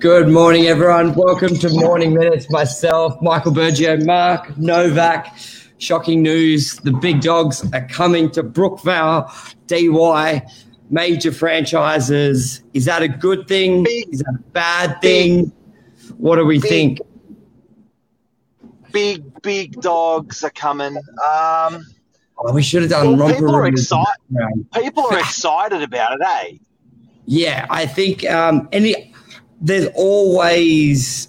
Good morning, everyone. Welcome to Morning Minutes. Myself, Michael Bergio, Mark Novak. Shocking news: the big dogs are coming to Brookvale, Dee Why. Major franchises. Is that a good thing? Is that a bad thing? What do we Big. think? Big, big dogs are coming. Um, Oh, we should have done Well, people are roomers in the excited. people are excited about it, eh? Yeah, I think um, any there's always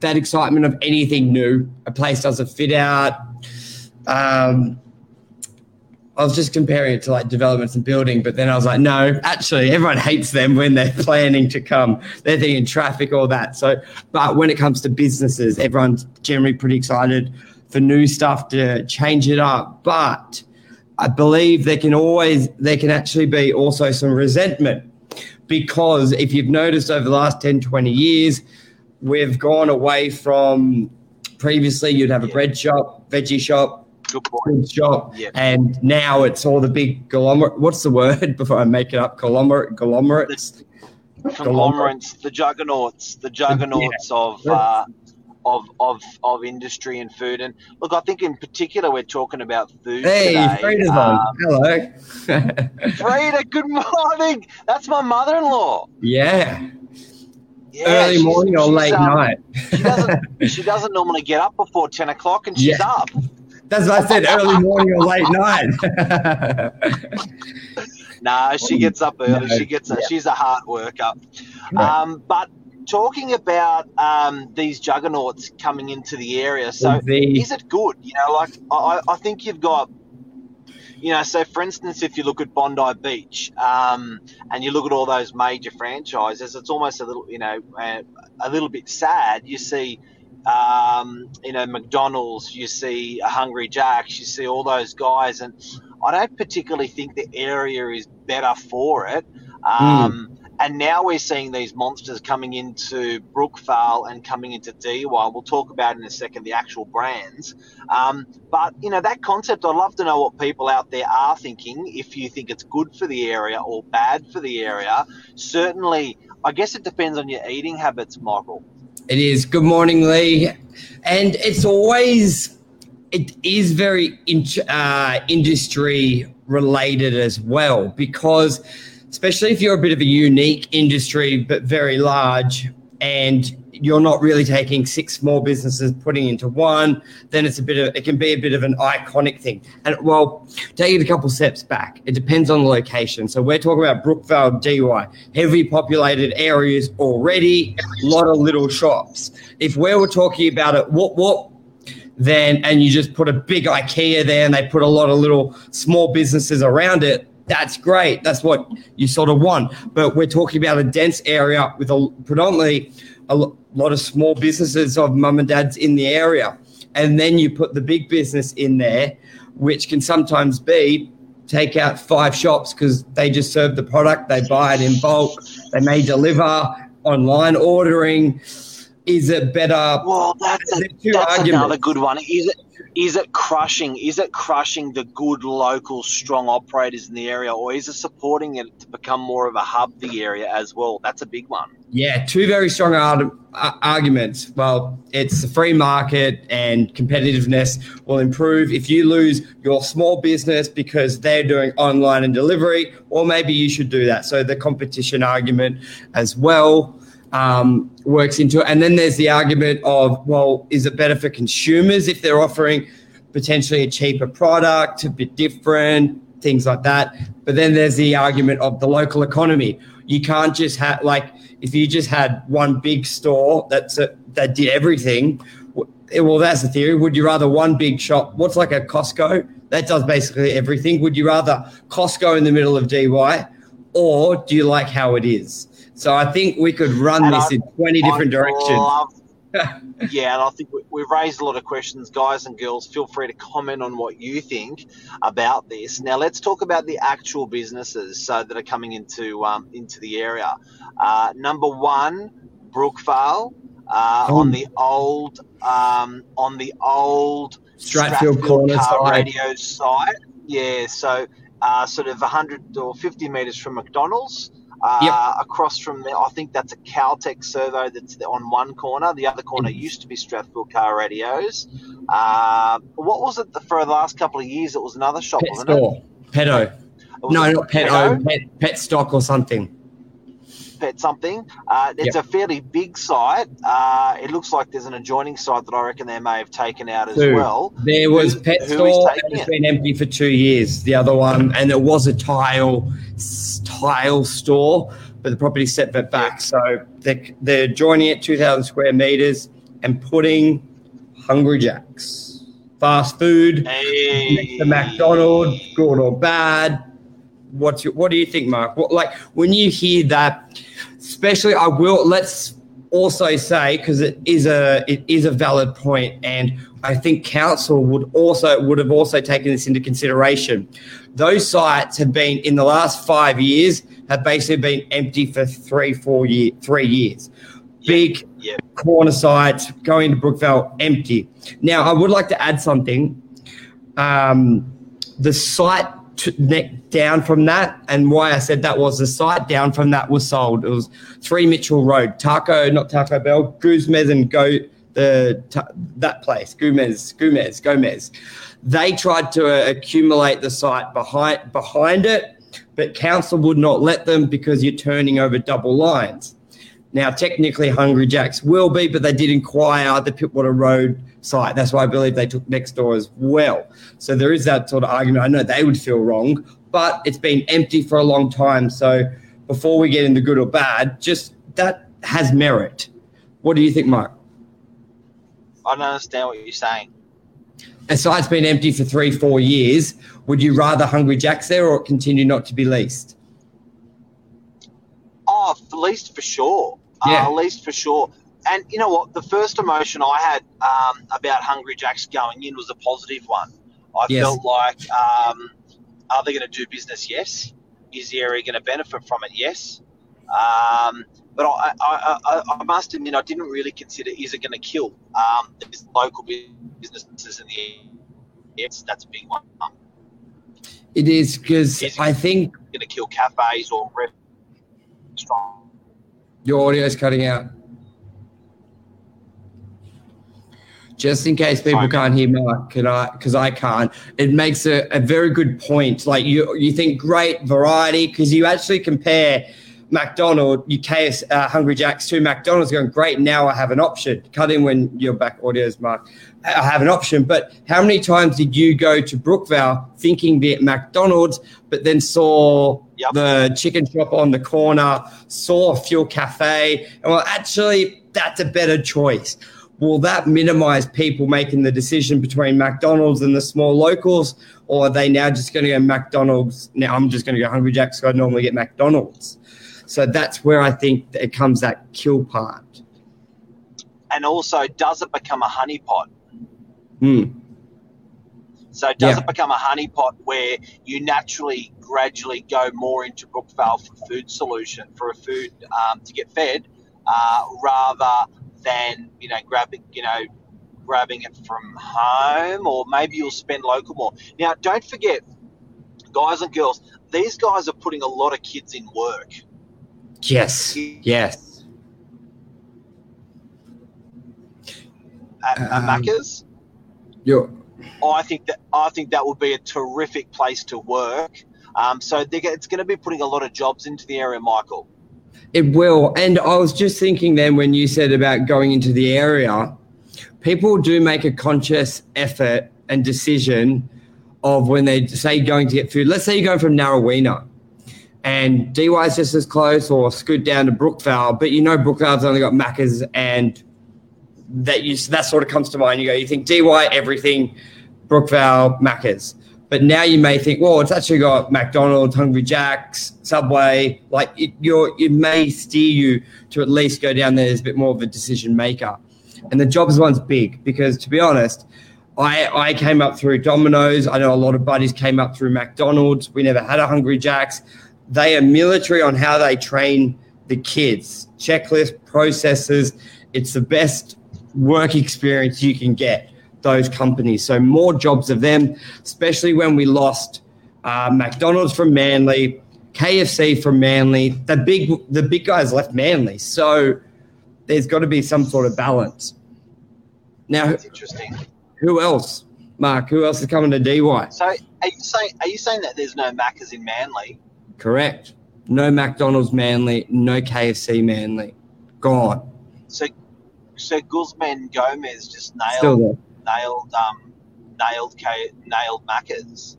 that excitement of anything new. A place does a fit out. Um, I was just comparing it to like developments and building, but then I was like, no, actually, everyone hates them when they're planning to come. They're thinking traffic, all that. So, but when it comes to businesses, everyone's generally pretty excited for new stuff to change it up. But I believe there can always, there can actually be also some resentment because if you've noticed over the last 10, 20 years, we've gone away from previously you'd have a Yeah. bread shop, veggie shop, Good point. shop, Yeah. and now it's all the big conglomerate. What's the word before I make it up? Conglomerate, conglomerates. Conglomerates, the juggernauts, the juggernauts of, uh, of of of industry and food. And look, I think in particular we're talking about food Hey, today. Frida's Um, on. Hello. Frida, good morning. That's my mother-in-law. yeah. Yeah, Early morning or late um, night. She doesn't. she doesn't normally get up before ten o'clock, and she's Yeah. up. That's what I said. Early morning or late night. No, she gets up early. No, She gets. A, yeah. She's a hard worker. Um, but talking about um, these juggernauts coming into the area, so The- is it good? You know, like I, I think you've got. You know, so for instance, if you look at Bondi Beach um, and you look at all those major franchises, it's almost a little, you know, uh, a little bit sad. You see, um, you know, McDonald's, you see Hungry Jacks, you see all those guys, and I don't particularly think the area is better for it. Um, And now we're seeing these monsters coming into Brookvale and coming into Dee Why. We'll talk about in a second the actual brands. Um, but, you know, that concept, I'd love to know what people out there are thinking, if you think it's good for the area or bad for the area. Certainly, I guess it depends on your eating habits, Michael. It is. Good morning, Lee. And it's always, it is very in, uh, industry related as well, because especially if you're a bit of a unique industry, but very large, and you're not really taking six small businesses putting into one, then it's a bit of, it can be a bit of an iconic thing. And well, take it a couple steps back. It depends on the location. So we're talking about Brookvale, Dee Why, heavy populated areas already, a lot of little shops. If we were talking about it, what, what, then, and you just put a big IKEA there and they put a lot of little small businesses around it, that's great. That's what you sort of want. But we're talking about a dense area with a predominantly a lot of small businesses of mum and dads in the area. And then you put the big business in there, which can sometimes be take out five shops because they just serve the product, they buy it in bulk, they may deliver online ordering. Is it better? Well, that's, a, that's another good one. Is it is it crushing? Is it crushing the good local strong operators in the area, or is it supporting it to become more of a hub the area as well? That's a big one. Yeah, two very strong ar- ar- uh, arguments. Well, it's a free market and competitiveness will improve if you lose your small business because they're doing online and delivery, or maybe you should do that. So the competition argument as well um, works into it. And then there's the argument of, well, is it better for consumers if they're offering potentially a cheaper product, a bit different, things like that. But then there's the argument of the local economy. You can't just have like if you just had one big store that's a, that did everything. Well, that's the theory. Would you rather one big shop? What's like a Costco that does basically everything? Would you rather Costco in the middle of Dee Why, or do you like how it is? So I think we could run And this I- in twenty different I directions. love- yeah, and I think we, we've raised a lot of questions, guys and girls. Feel free to comment on what you think about this. Now, let's talk about the actual businesses so that are coming into um, into the area. Uh, number one, Brookvale. Uh, Oh. on the old, um, on the old Strathfield corner car side. radio site. Yeah, so uh, sort of 100 or 50 metres from McDonald's. Uh, Yep. Across from there, I think that's a Caltex servo that's on one corner. The other corner used to be Strathfield Car Radios. Uh, what was it for the last couple of years? It was another shop, Pet wasn't it? store. Peto. It No, not Peto. Peto? Pet, Petstock or something. Pet something. Uh, it's a fairly big site. Uh, it looks like there's an adjoining site that I reckon they may have taken out as Two. well. There was Who- Pet Store, taking and been empty for two years. The other one, and it was a tile tile store, but the property set that back. So they're, they're joining it 2,000 square meters and putting Hungry Jacks, fast food, Hey. the McDonald's, good or bad. What's your, what do you think, Mark? What, like when you hear that, especially, I will let's also say because it is a it is a valid point, and I think council would also would have also taken this into consideration. Those sites have been in the last five years have basically been empty for three, four year, three years. Big Yeah. corner sites going to Brookvale empty. Now, I would like to add something. Um, the site t- ne- down from that, and why I said that was the site down from that was sold. It was three Mitchell Road, Taco, not Taco Bell, Guzmez and Go the that place, Gomez, Gomez, Gomez. They tried to uh, accumulate the site behind behind it, but council would not let them because you're turning over double lines. Now, technically, Hungry Jacks will be, but they did inquire the Pittwater Road site. That's why I believe they took next door as well. So there is that sort of argument. I know they would feel wrong, but it's been empty for a long time. So before we get into good or bad, just that has merit. What do you think, Mark? I don't understand what you're saying. A site's been empty for three, four years. Would you rather Hungry Jacks there or continue not to be leased? Oh, least for sure. Yeah. Uh, at least for sure. And you know what? The first emotion I had um, about Hungry Jacks going in was a positive one. I Yes. felt like, um, are they going to do business? Yes. Is the area going to benefit from it? Yes. Um, but I, I, I, I must admit, I didn't really consider is it going to kill um, these local businesses in the area? Yes, that's a big one. It is because I think it's Going to kill cafes or restaurants. Your audio's cutting out. Just in case people can't hear Mark, can I? Because I can't. It makes a, a very good point. Like you, you think great variety because you actually compare McDonald, you KS, uh, Hungry Jacks to McDonald's, going great. Now I have an option. Cut in when your back audio's Mark. I have an option. But how many times did you go to Brookvale thinking be at McDonald's, but then saw Yep. the chicken shop on the corner, saw a fuel cafe, and well, actually, that's a better choice. Will that minimize people making the decision between McDonald's and the small locals, or are they now just going to go McDonald's? Now I'm just going to go Hungry Jack's. 'cause I normally get McDonald's. So that's where I think it comes that kill part. And also, does it become a honeypot? Hmm. So it does Yeah. it become a honeypot where you naturally, gradually go more into Brookvale for food solution for a food um, to get fed, uh, rather than you know grabbing you know grabbing it from home, or maybe you'll spend local more. Now, don't forget, guys and girls, these guys are putting a lot of kids in work. Yes. Yes. At, at Um, Macca's. You're, I think that I think that would be a terrific place to work. Um, so it's going to be putting a lot of jobs into the area, Michael. It will. And I was just thinking then when you said about going into the area, people do make a conscious effort and decision of when they say going to get food. Let's say you're going from Narraweena and Dee Why is just as close or scoot down to Brookvale, but you know Brookvale's only got Macca's and that you that sort of comes to mind. You go, you think Dee Why, everything, Brookvale, Macca's. But now you may think, well, it's actually got McDonald's, Hungry Jack's, Subway. Like it, you're, it may steer you to at least go down there as a bit more of a decision maker. And the jobs one's big because, to be honest, I, I came up through Domino's. I know a lot of buddies came up through McDonald's. We never had a Hungry Jack's. They are military on how they train the kids. Checklist, processes. It's the best work experience you can get those companies. So more jobs of them, especially when we lost uh, McDonald's from Manly, KFC from Manly. The big the big guys left Manly, so there's got to be some sort of balance. Now, That's interesting. who else, Mark? Who else is coming to Dee Why? So, are you saying are you saying that there's no Maccas in Manly? Correct. No McDonald's Manly, no KFC Manly. Gone. So, so Guzman Gomez just nailed nailed um nailed K, nailed Maccas.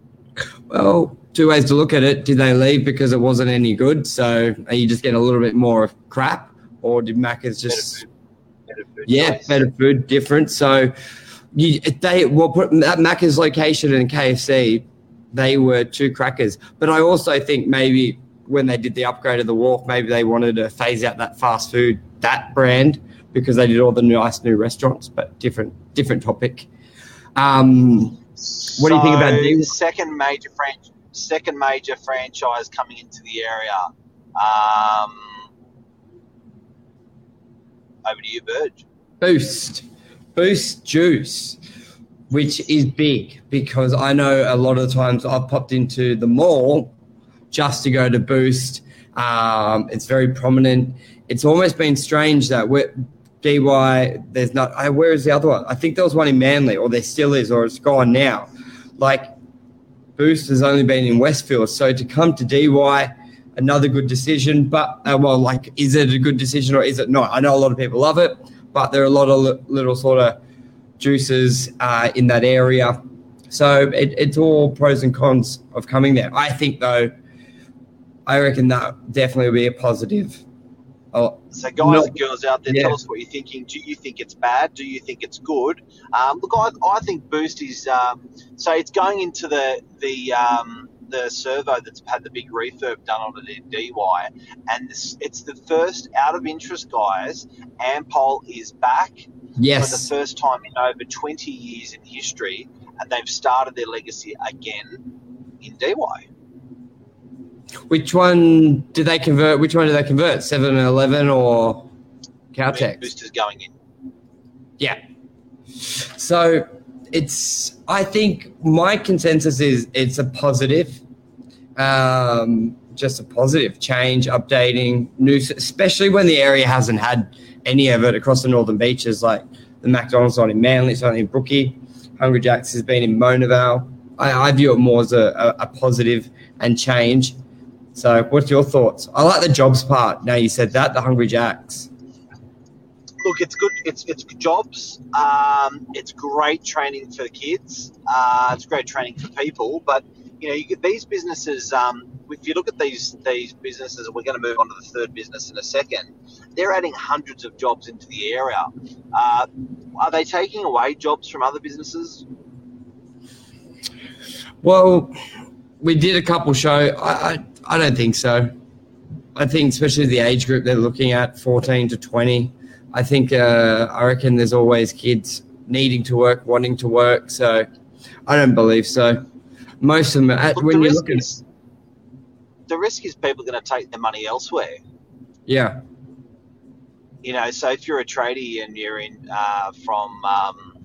Well, two ways to look at it. Did they leave because it wasn't any good? So are you just getting a little bit more of crap? Or did Macca's Better just food, better food yeah, choice. better food, different. So you, they well put that Macca's location and KFC, they were two crackers. But I also think maybe when they did the upgrade of the wharf, maybe they wanted to phase out that fast food that brand because they did all the nice new restaurants. But different different topic. Um, What do you think about So, D- second major franchise? Second major franchise coming into the area. Um, over to you, Burge. Boost, Boost Juice, which is big because I know a lot of the times I've popped into the mall just to go to Boost. Um, it's very prominent. It's almost been strange that we're, Dee Why, there's not, I, where is the other one? I think there was one in Manly, or there still is, or it's gone now. Like, Boost has only been in Westfield. So to come to Dee Why, another good decision. But, uh, well, like, is it a good decision or is it not? I know a lot of people love it, but there are a lot of li- little sort of juices uh, in that area. So it, it's all pros and cons of coming there. I think, though, I reckon that definitely will be a positive. Oh, So, guys No. and girls out there, Yeah. tell us what you're thinking. Do you think it's bad? Do you think it's good? Um, look, I, I think Boost is um, so it's going into the the um, the servo that's had the big refurb done on it in Dee Why, and this, it's the first out of interest, guys. Ampol is back for the first time in over 20 years in history, and they've started their legacy again in Dee Why. Which one did they convert? Which one did they convert? 7 Eleven or I mean, Caltex? Going in. Yeah. So it's, I think my consensus is it's a positive, um, just a positive change, updating, new, especially when the area hasn't had any of it across the northern beaches, like the McDonald's on in Manly, it's only in Brookie, Hungry Jack's has been in Mona Vale. I, I view it more as a, a, a positive and change. So, what's your thoughts? I like the jobs part. Now you said that the Hungry Jacks. look, it's good. It's it's jobs. Um, it's great training for the kids. Uh, it's great training for people. But you know, you get these businesses. Um, if you look at these these businesses, and we're going to move on to the third business in a second. They're adding hundreds of jobs into the area. Uh, are they taking away jobs from other businesses? Well, we did a couple show. I, I I don't think so. I think especially the age group they're looking at, fourteen to twenty. I think uh, I reckon there's always kids needing to work, wanting to work. So I don't believe so. Most of them, at, Look, when the you look at is the risk is people are going to take their money elsewhere. yeah, you know, so if you're a tradie and you're in uh, from um,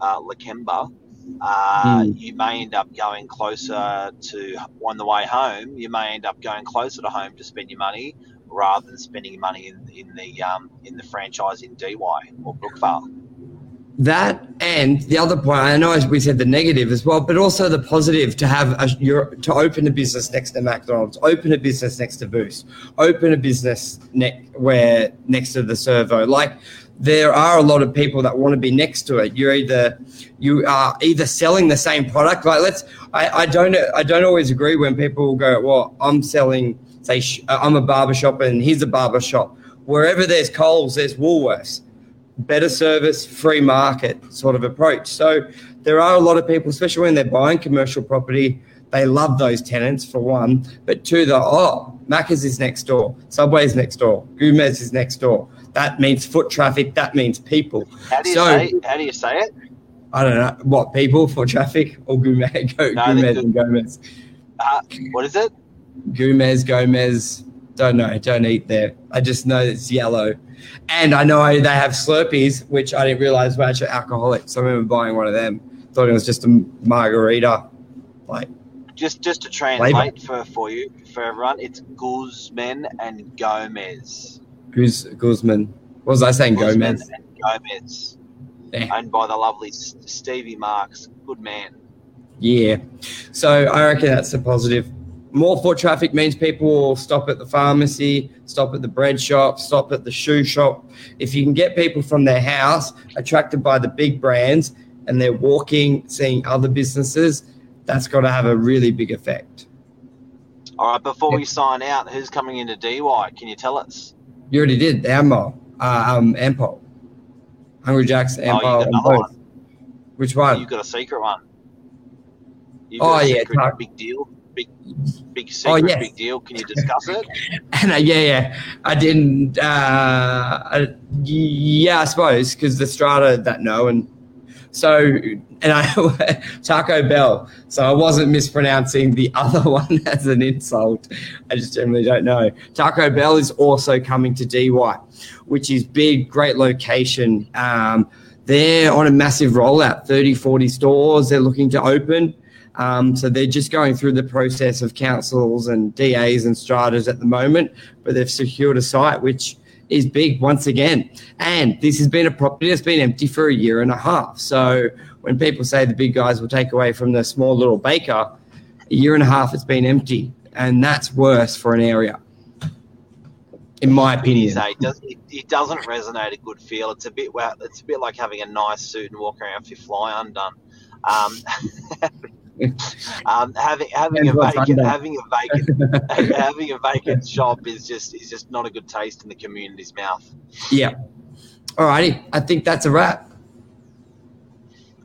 uh, Lakemba, uh, Hmm. you may end up going closer to on the way home. You may end up going closer to home to spend your money rather than spending your money in, in the um, in the franchise in Dee Why or Brookvale. that and the other point. I know we said the negative as well, but also the positive to have a, your to open a business next to McDonald's, open a business next to Boost, open a business ne- where next to the servo. Like there are a lot of people that want to be next to it. You're either you are either selling the same product. Like let's, I, I don't I don't always agree when people go, well, I'm selling say sh- uh, I'm a barber shop and here's a barber shop. Wherever there's Coles, there's Woolworths better service, free market sort of approach. So there are a lot of people, especially when they're buying commercial property, they love those tenants for one, but two, the oh, Macca's is next door, Subway's next door, Gomez is next door. That means foot traffic. That means people. How do you So- say? How do you say it? I don't know what people for traffic or Gomez, Go, No, Gomez and Gomez, Uh, what is it? Gomez, Gomez. Don't know. Don't eat there. I just know it's yellow, and I know they have Slurpees, which I didn't realize were actually alcoholic. So I remember buying one of them. Thought it was just a margarita. Like, just just to translate for, for you for everyone, it's Guzman and Gomez. Guz Guzman. What was I saying? Guzman Gomez. Gomez, Yeah. owned by the lovely Stevie Marks. Good man. Yeah. So I reckon that's a positive. More foot traffic means people will stop at the pharmacy, stop at the bread shop, stop at the shoe shop. If you can get people from their house attracted by the big brands and they're walking, seeing other businesses, that's got to have a really big effect. All right, before we sign out, who's coming into Dee Why? Can you tell us? You already did Ammo, uh, um, Ampol. Hungry Jack's Oh, you got Ampol. and both. one. Which one? You've got a secret one. Oh, yeah, secret big deal. Big, big secret, yes. big deal. Can you discuss it? And uh, yeah, yeah, I didn't. Uh, I, yeah, I suppose because the strata that know, and so and I Taco Bell. So I wasn't mispronouncing the other one as an insult. I just generally don't know. Taco Bell is also coming to Dee Why, which is big, great location. Um, they're on a massive rollout, 30, 40 stores they're looking to open. Um, so they're just going through the process of councils and DAs and stratas at the moment, but they've secured a site which is big once again. And this has been a property that's been empty for a year and a half. So when people say the big guys will take away from the small little baker, a year and a half it's been empty, and that's worse for an area, in my opinion. eh? it, does, it, doesn't resonate a good feel. It's a bit it's a bit like having a nice suit and walking around with your fly undone. Um, um, having having a vacant having a vacant having a vacant shop is just is just not a good taste in the community's mouth. yeah. Alrighty, I think that's a wrap.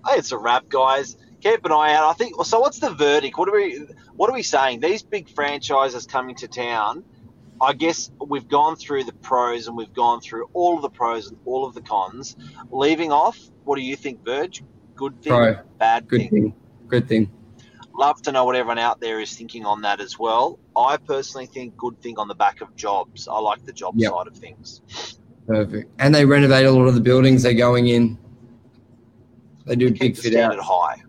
Hey, it's a wrap, guys. Keep an eye out. I think. So, what's the verdict? What are we? What are we saying? These big franchises coming to town. I guess we've gone through the pros and we've gone through all of the pros and all of the cons. Leaving off, what do you think, Verge? Good thing, Pro. bad Good thing. thing. Good thing. Love to know what everyone out there is thinking on that as well. I personally think good thing on the back of jobs. I like the job Yep. side of things. Perfect. And they renovate a lot of the buildings they're going in. They do Keep big the fit standard out. high.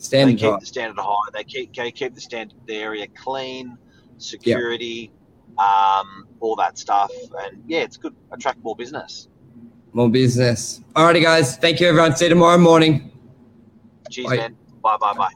They keep high. the standard high. They keep they keep the standard the area clean, security, um, all that stuff, and yeah, it's good. Attract more business. More business. Alrighty, guys. Thank you, everyone. See you tomorrow morning. Cheers, Bye. man. Bye, bye, bye.